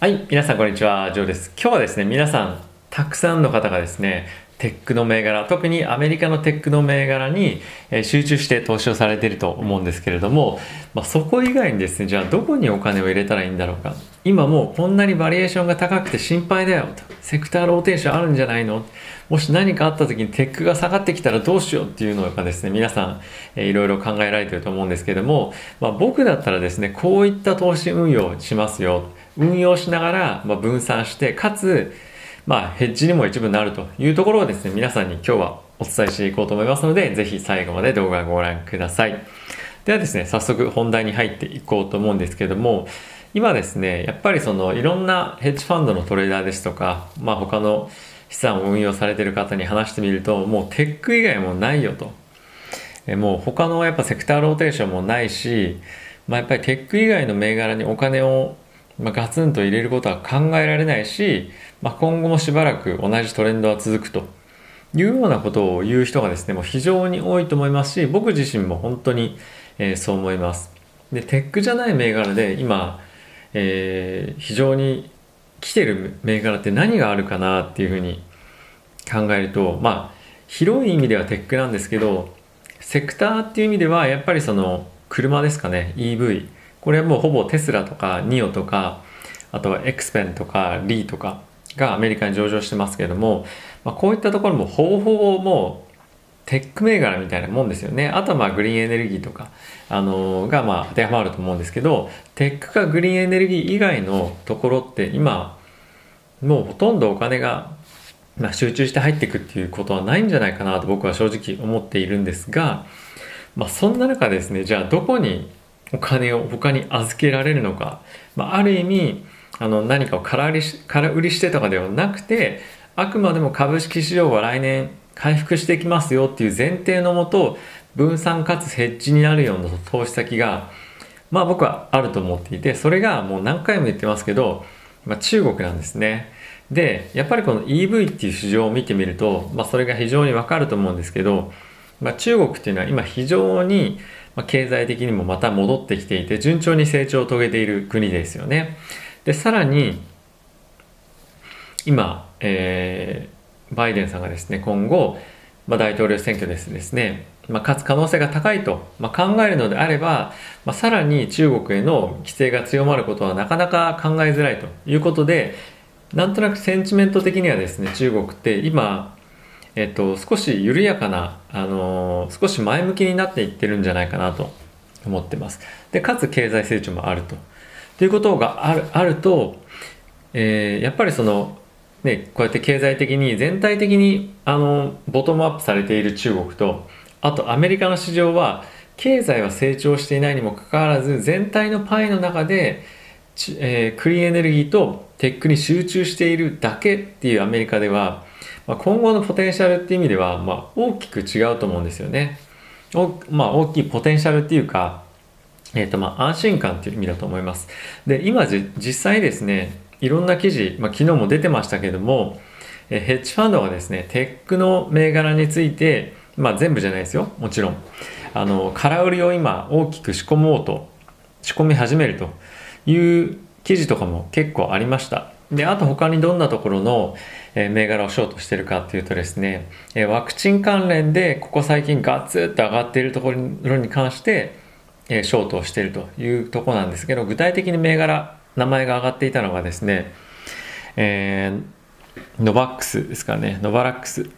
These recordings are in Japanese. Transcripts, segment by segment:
はい、皆さんこんにちは、ジョーです。今日はですね、皆さん、たくさんの方がですね、テックの銘柄、特にアメリカのテックの銘柄にえ集中して投資をされていると思うんですけれども、まあ、そこ以外にですね、じゃあどこにお金を入れたらいいんだろうか。今もうこんなにバリエーションが高くて心配だよと。セクターローテーションあるんじゃないのもし何かあった時にテックが下がってきたらどうしようっていうのがですね、皆さん、えー、いろいろ考えられてると思うんですけども、まあ、僕だったらですね、こういった投資運用しますよ。運用しながら、ま分散して、かつ、まあ、ヘッジにも一部なるというところをですね、皆さんに今日はお伝えしていこうと思いますので、ぜひ最後まで動画をご覧ください。ではですね、早速本題に入っていこうと思うんですけども、今ですね、やっぱりそのいろんなヘッジファンドのトレーダーですとか、まあ他の資産を運用されてる方に話してみると、もうテック以外もないよと。えもう他のやっぱセクターローテーションもないし、まあやっぱりテック以外の銘柄にお金をまあ、ガツンと入れることは考えられないし、まあ、今後もしばらく同じトレンドは続くというようなことを言う人がですね、もう非常に多いと思いますし、僕自身も本当に、えー、そう思います。で、テックじゃない銘柄で今、えー、非常に来てる銘柄って何があるかなっていうふうに考えると、まあ、広い意味ではテックなんですけど、セクターっていう意味ではやっぱりその車ですかね、EV。これはもうほぼテスラとかニオとかあとはエクスペンとかリーとかがアメリカに上場してますけれども、まあ、こういったところもほぼほぼもうテック銘柄みたいなもんですよね。あとはまあグリーンエネルギーとか、あのー、がまあ当てはまると思うんですけど、テックかグリーンエネルギー以外のところって今、もうほとんどお金が、まあ、集中して入っていくっていうことはないんじゃないかなと僕は正直思っているんですが、まあ、そんな中ですね、じゃあどこにお金を他に預けられるのか、まあ、ある意味あの何かを空売りし空売りしてとかではなくてあくまでも株式市場は来年回復していきますよっていう前提のもと分散かつヘッジになるような投資先がまあ僕はあると思っていてそれがもう何回も言ってますけど、まあ、中国なんですね。でやっぱりこの EV っていう市場を見てみると、まあ、それが非常にわかると思うんですけど、まあ、中国っていうのは今非常にまあ、経済的にもまた戻ってきていて順調に成長を遂げている国ですよね。でさらに今、えー、バイデンさんがですね今後、まあ、大統領選挙ですですね、まあ、勝つ可能性が高いと、まあ、考えるのであれば、まあ、さらに中国への規制が強まることはなかなか考えづらいということでなんとなくセンチメント的にはですね中国って今えっと、少し緩やかな、あのー、少し前向きになっていってるんじゃないかなと思ってます。で、かつ経済成長もあると。ということがあるあると、えー、やっぱりその、ね、こうやって経済的に全体的にあのボトムアップされている中国とあとアメリカの市場は経済は成長していないにもかかわらず全体のパイの中で、えー、クリーンエネルギーとテックに集中しているだけっていうアメリカではまあ、今後のポテンシャルっていう意味では、まあ、大きく違うと思うんですよね。おまあ、大きいポテンシャルっていうか、えっ、ー、と、まあ、安心感っていう意味だと思います。で、今じ、実際ですね、いろんな記事、まあ、昨日も出てましたけども、えヘッジファンドがですね、テックの銘柄について、まあ、全部じゃないですよ、もちろん。あの、空売りを今大きく仕込もうと、仕込み始めるという記事とかも結構ありました。で、あと他にどんなところの、え銘柄をショートしてるかっていうとですね、えワクチン関連でここ最近ガツッと上がっているところに関して、えショートをしているというところなんですけど、具体的に銘柄、名前が上がっていたのがですね、えー、ノバックスですかね、ノバラックス。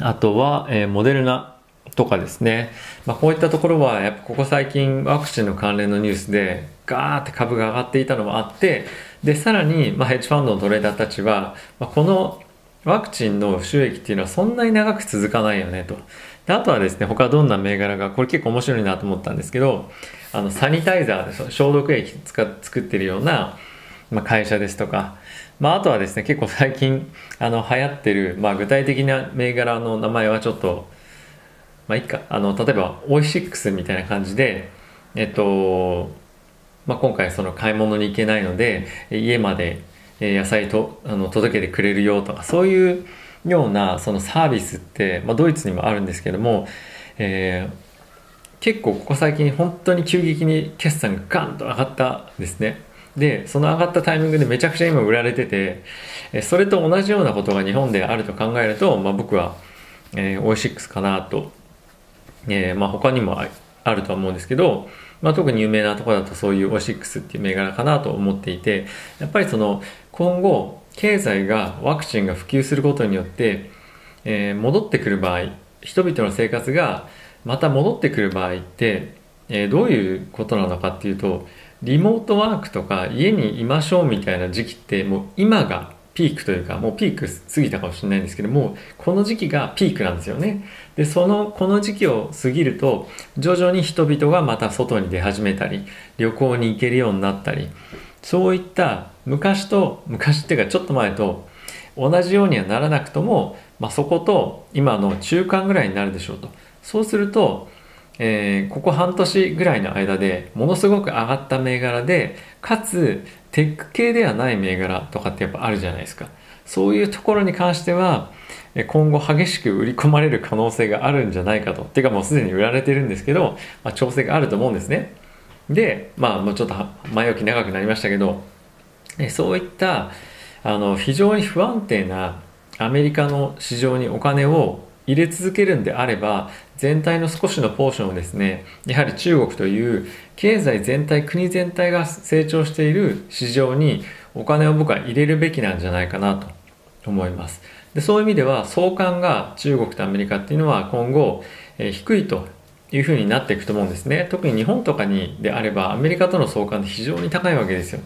あとは、え、モデルナとかですね、まあ、こういったところはやっぱここ最近ワクチンの関連のニュースでガーって株が上がっていたのもあってでさらに、ま、ヘッジファンドのトレーダーたちは、ま、このワクチンの収益っていうのはそんなに長く続かないよねと。であとはですね他どんな銘柄がこれ結構面白いなと思ったんですけどあのサニタイザーで消毒液使作ってるような、ま、会社ですとか。まあ、あとはですね結構最近あの流行ってる、まあ、具体的な銘柄の名前はちょっとまあいいか。あの例えばオイシックスみたいな感じでえっとまあ、今回その買い物に行けないので家まで野菜とあの届けてくれるよとかそういうようなそのサービスって、まあ、ドイツにもあるんですけども、えー、結構ここ最近本当に急激に決算がガンと上がったんですね。でその上がったタイミングでめちゃくちゃ今売られててそれと同じようなことが日本であると考えると、まあ、僕は、えー、オイシックスかなと、えーまあ、他にもあると思うんですけど、まあ、特に有名なところだとそういうオシックスっていう銘柄かなと思っていてやっぱりその今後経済がワクチンが普及することによって、えー、戻ってくる場合人々の生活がまた戻ってくる場合って、えー、どういうことなのかっていうとリモートワークとか家にいましょうみたいな時期ってもう今がピークというかもうピーク過ぎたかもしれないんですけどもこの時期がピークなんですよね。でそのこの時期を過ぎると徐々に人々がまた外に出始めたり旅行に行けるようになったりそういった昔と昔っていうかちょっと前と同じようにはならなくとも、まあ、そこと今の中間ぐらいになるでしょうと。そうするとえー、ここ半年ぐらいの間でものすごく上がった銘柄でかつテック系ではない銘柄とかってやっぱあるじゃないですか。そういうところに関しては今後激しく売り込まれる可能性があるんじゃないかと。っていうかもうすでに売られてるんですけど、まあ、調整があると思うんですね。でまあもうちょっと前置き長くなりましたけどそういったあの非常に不安定なアメリカの市場にお金を入れ続けるんであれば全体の少しのポーションをですねやはり中国という経済全体国全体が成長している市場にお金を僕は入れるべきなんじゃないかなと思います。でそういう意味では相関が中国とアメリカっていうのは今後、え、低いというふうになっていくと思うんですね。特に日本とかにであればアメリカとの相関って非常に高いわけですよ。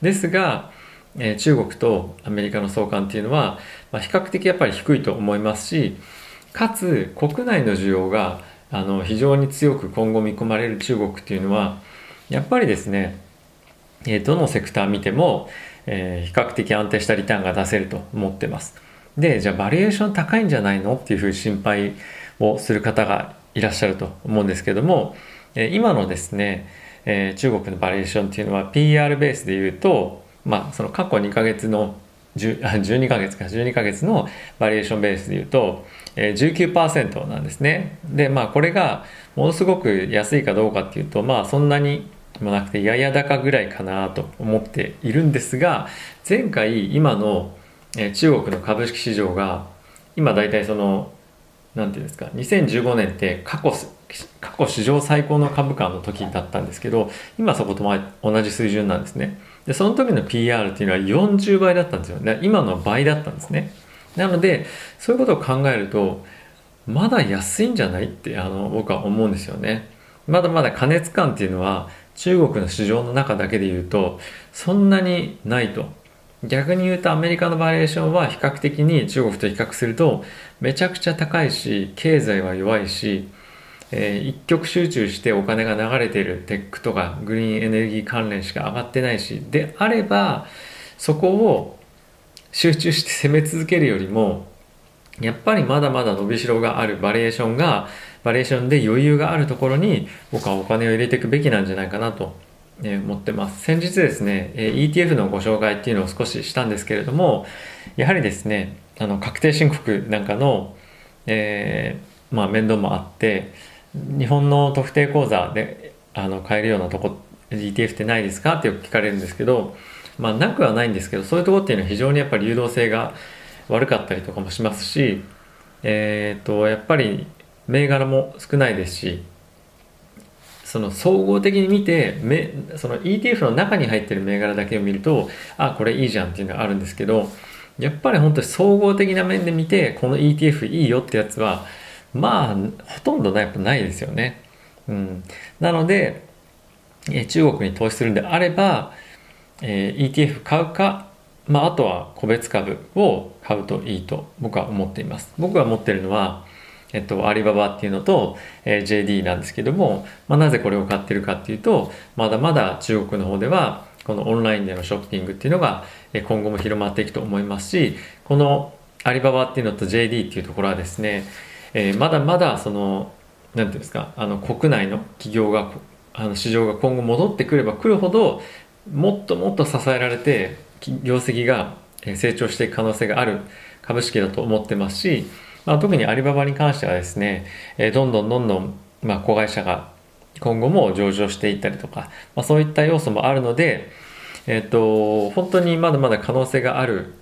ですが、え、中国とアメリカの相関っていうのは、まあ、比較的やっぱり低いと思いますしかつ国内の需要があの非常に強く今後見込まれる中国っていうのはやっぱりですねどのセクター見ても、えー、比較的安定したリターンが出せると思ってます。でじゃあバリエーション高いんじゃないのっていうふうに心配をする方がいらっしゃると思うんですけども、え、今のですね、えー、中国のバリエーションっていうのは PR ベースでいうとまあその過去2ヶ月の12ヶ月か。12ヶ月のバリエーションベースでいうとえー19%なんですね。でまあこれがものすごく安いかどうかっていうとまあそんなにもなくてやや高ぐらいかなと思っているんですが前回今のえ中国の株式市場が今大体その何て言うんですか2015年って過去過去史上最高の株価の時だったんですけど今そこと同じ水準なんですね。でその時の PR っていうのは40倍だったんですよね。今の倍だったんですね。なのでそういうことを考えるとまだ安いんじゃないってあの僕は思うんですよね。まだまだ過熱感っていうのは中国の市場の中だけで言うとそんなにないと。逆に言うとアメリカのバリエーションは比較的に中国と比較するとめちゃくちゃ高いし経済は弱いしえー、一極集中してお金が流れているテックとかグリーンエネルギー関連しか上がってないしであればそこを集中して攻め続けるよりもやっぱりまだまだ伸びしろがあるバリエーションがバリエーションで余裕があるところに僕はお金を入れていくべきなんじゃないかなと思ってます。先日ですね ETF のご紹介っていうのを少ししたんですけれどもやはりですねあの確定申告なんかの、えー、まあ、面倒もあって日本の特定口座であの買えるようなとこ ETF ってないですか？ってよく聞かれるんですけどまあなくはないんですけどそういうとこっていうのは非常にやっぱり流動性が悪かったりとかもしますしえっ、ー、とやっぱり銘柄も少ないですしその総合的に見てめその ETF の中に入ってる銘柄だけを見るとあこれいいじゃんっていうのがあるんですけどやっぱり本当に総合的な面で見てこの ETF いいよってやつはまあほとんどやっぱないですよね。うん、なので、え中国に投資するんであれば、えー、ETF 買うか、まあ、あとは個別株を買うといいと僕は思っています。僕が持ってるのは、えっと、アリババっていうのと、えー、JD なんですけども、まあ、なぜこれを買ってるかっていうとまだまだ中国の方ではこのオンラインでのショッピングっていうのがえ今後も広まっていくと思いますしこのアリババっていうのと JD っていうところはですねえー、まだまだその何て言うんですかあの国内の企業があの市場が今後戻ってくればくるほどもっともっと支えられて業績が成長していく可能性がある株式だと思ってますし、まあ、特にアリババに関してはですね、え、どんどんどんどん、まあ、子会社が今後も上場していったりとか、まあ、そういった要素もあるので、えっ、と本当にまだまだ可能性がある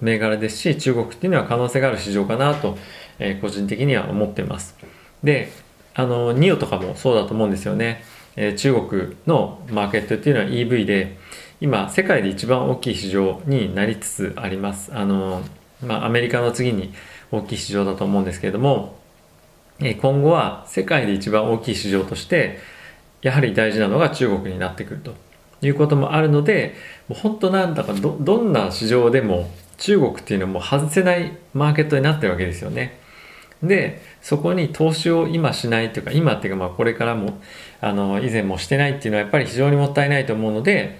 銘柄ですし中国っていうのは可能性がある市場かなと、えー、個人的には思ってます。であのニオとかもそうだと思うんですよね、えー、中国のマーケットっていうのは EV で今世界で一番大きい市場になりつつあります。あの、まあ、アメリカの次に大きい市場だと思うんですけれどもえ今後は世界で一番大きい市場としてやはり大事なのが中国になってくると。いうこともあるのでもう本当なんだかどどんな市場でも中国っていうのも外せないマーケットになってるわけですよね。でそこに投資を今しないというか今っていうかまあこれからもあの以前もしてないっていうのはやっぱり非常にもったいないと思うので、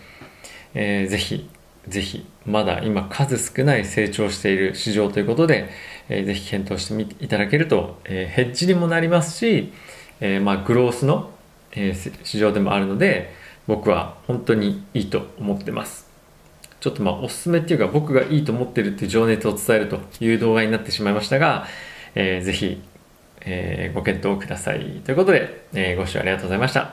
えー、ぜひぜひまだ今数少ない成長している市場ということで、えー、ぜひ検討してみていただけると、えー、ヘッジにもなりますし、えー、まあグロースの、えー、市場でもあるので僕は本当にいいと思ってます。ちょっとまあおすすめっていうか僕がいいと思ってるっていう情熱を伝えるという動画になってしまいましたが、えー、ぜひ、えー、ご検討ください。ということで、えー、ご視聴ありがとうございました。